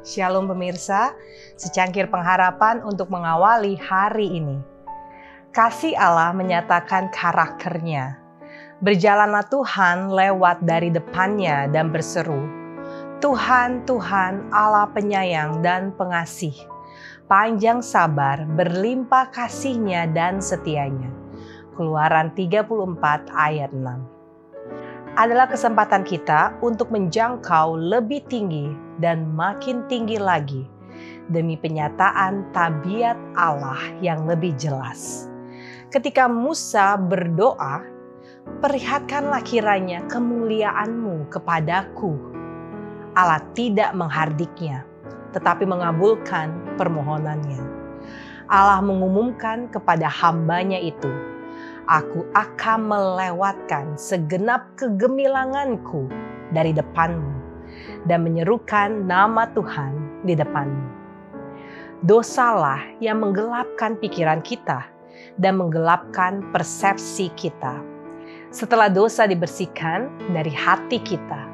Shalom pemirsa, secangkir pengharapan untuk mengawali hari ini. Kasih Allah menyatakan karakternya. Berjalanlah Tuhan lewat dari depannya dan berseru, Tuhan, Tuhan, Allah penyayang dan pengasih, panjang sabar, berlimpah kasihnya dan setianya. Keluaran 34 ayat 6 adalah kesempatan kita untuk menjangkau lebih tinggi dan makin tinggi lagi demi penyataan tabiat Allah yang lebih jelas. Ketika Musa berdoa, perlihatkanlah kiranya kemuliaanmu kepadaku. Allah tidak menghardiknya, tetapi mengabulkan permohonannya. Allah mengumumkan kepada hambanya itu, aku akan melewatkan segenap kegemilanganku dari depanmu dan menyerukan nama Tuhan di depanmu. Dosalah yang menggelapkan pikiran kita dan menggelapkan persepsi kita. Setelah dosa dibersihkan dari hati kita,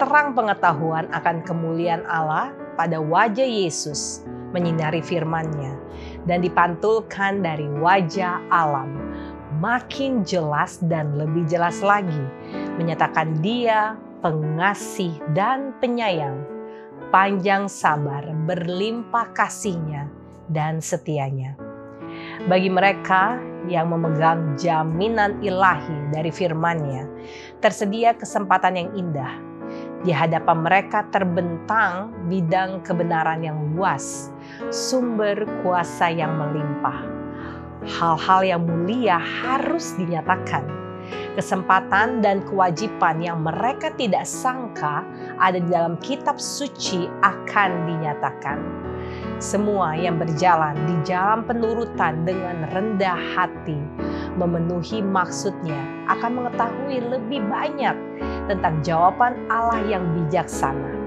terang pengetahuan akan kemuliaan Allah pada wajah Yesus menyinari firman-Nya dan dipantulkan dari wajah alam makin jelas dan lebih jelas lagi menyatakan dia pengasih dan penyayang, panjang sabar, berlimpah kasihnya dan setianya. Bagi mereka yang memegang jaminan ilahi dari firman-Nya, tersedia kesempatan yang indah. Di hadapan mereka terbentang bidang kebenaran yang luas, sumber kuasa yang melimpah hal-hal yang mulia harus dinyatakan. Kesempatan dan kewajiban yang mereka tidak sangka ada di dalam kitab suci akan dinyatakan. Semua yang berjalan di jalan penurutan dengan rendah hati, memenuhi maksudnya, akan mengetahui lebih banyak tentang jawaban Allah yang bijaksana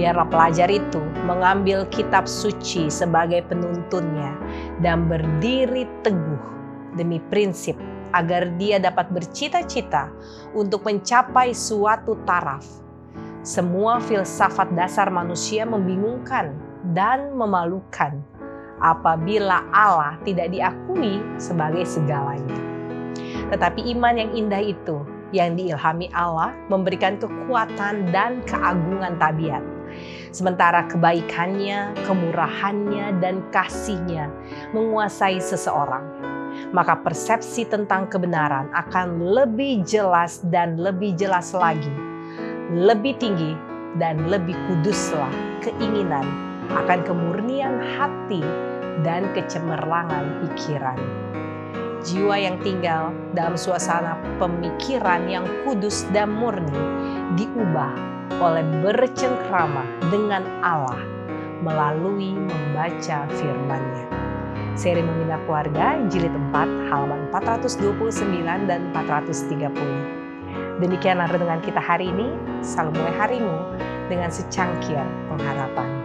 biarlah pelajar itu mengambil kitab suci sebagai penuntunnya dan berdiri teguh demi prinsip agar dia dapat bercita-cita untuk mencapai suatu taraf. Semua filsafat dasar manusia membingungkan dan memalukan apabila Allah tidak diakui sebagai segalanya. Tetapi iman yang indah itu yang diilhami Allah memberikan kekuatan dan keagungan tabiat Sementara kebaikannya, kemurahannya, dan kasihnya menguasai seseorang, maka persepsi tentang kebenaran akan lebih jelas dan lebih jelas lagi, lebih tinggi dan lebih kuduslah keinginan akan kemurnian hati dan kecemerlangan pikiran. Jiwa yang tinggal dalam suasana pemikiran yang kudus dan murni diubah oleh bercengkrama dengan Allah melalui membaca firman-Nya. Seri Membina Keluarga Jilid 4 halaman 429 dan 430. Demikianlah renungan kita hari ini. Salam mulai harimu dengan secangkir pengharapan.